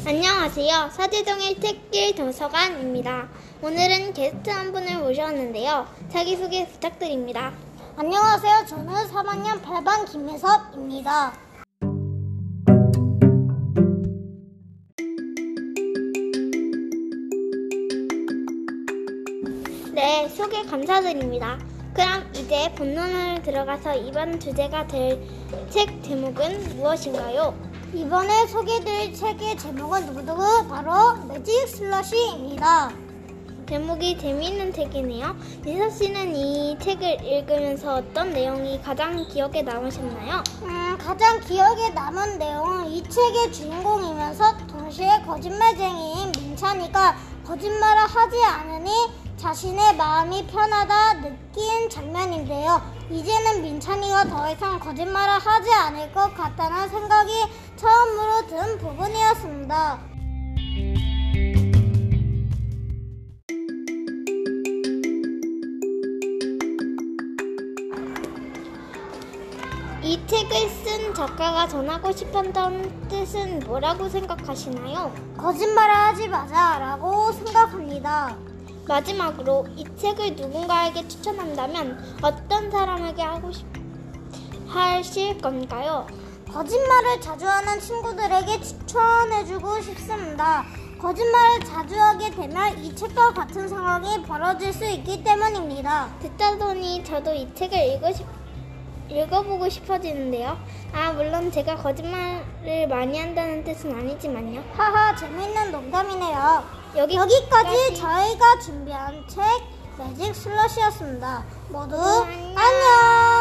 안녕하세요. 서재동의 책길 도서관입니다. 오늘은 게스트 한 분을 모셨는데요. 자기소개 부탁드립니다. 안녕하세요. 저는 3학년 8반 김혜섭입니다. 네, 소개 감사드립니다. 그럼 이제 본론을 들어가서 이번 주제가 될 책 제목은 무엇인가요? 이번에 소개해드릴 책의 제목은 누구누구 바로 매직 슬러시입니다. 제목이 재미있는 책이네요. 미서 씨는 이 책을 읽으면서 어떤 내용이 가장 기억에 남으셨나요? 음, 가장 기억에 남은 내용은 이 책의 주인공이면서 동시에 거짓말쟁이인 민찬이가 거짓말을 하지 않으니 자신의 마음이 편하다 느낀 장면인데요. 이제는 민찬이가 더 이상 거짓말을 하지 않을 것 같다는 생각이 처음으로 든 부분이었습니다. 이 책을 쓴 작가가 전하고 싶었던 뜻은 뭐라고 생각하시나요? 거짓말을 하지 마자라고 생각합니다. 마지막으로 이 책을 누군가에게 추천한다면 어떤 사람에게 하고 싶 하실 건가요? 거짓말을 자주 하는 친구들에게 추천해주고 싶습니다. 거짓말을 자주 하게 되면 이 책과 같은 상황이 벌어질 수 있기 때문입니다. 듣다 보니 저도 이 책을 읽고 싶, 읽어보고 싶어지는데요. 아, 물론 제가 거짓말을 많이 한다는 뜻은 아니지만요. 하하, 재밌는 농담이네요. 여기, 여기까지 저희가 준비한 책 매직 슬러시였습니다. 모두 안녕. 안녕!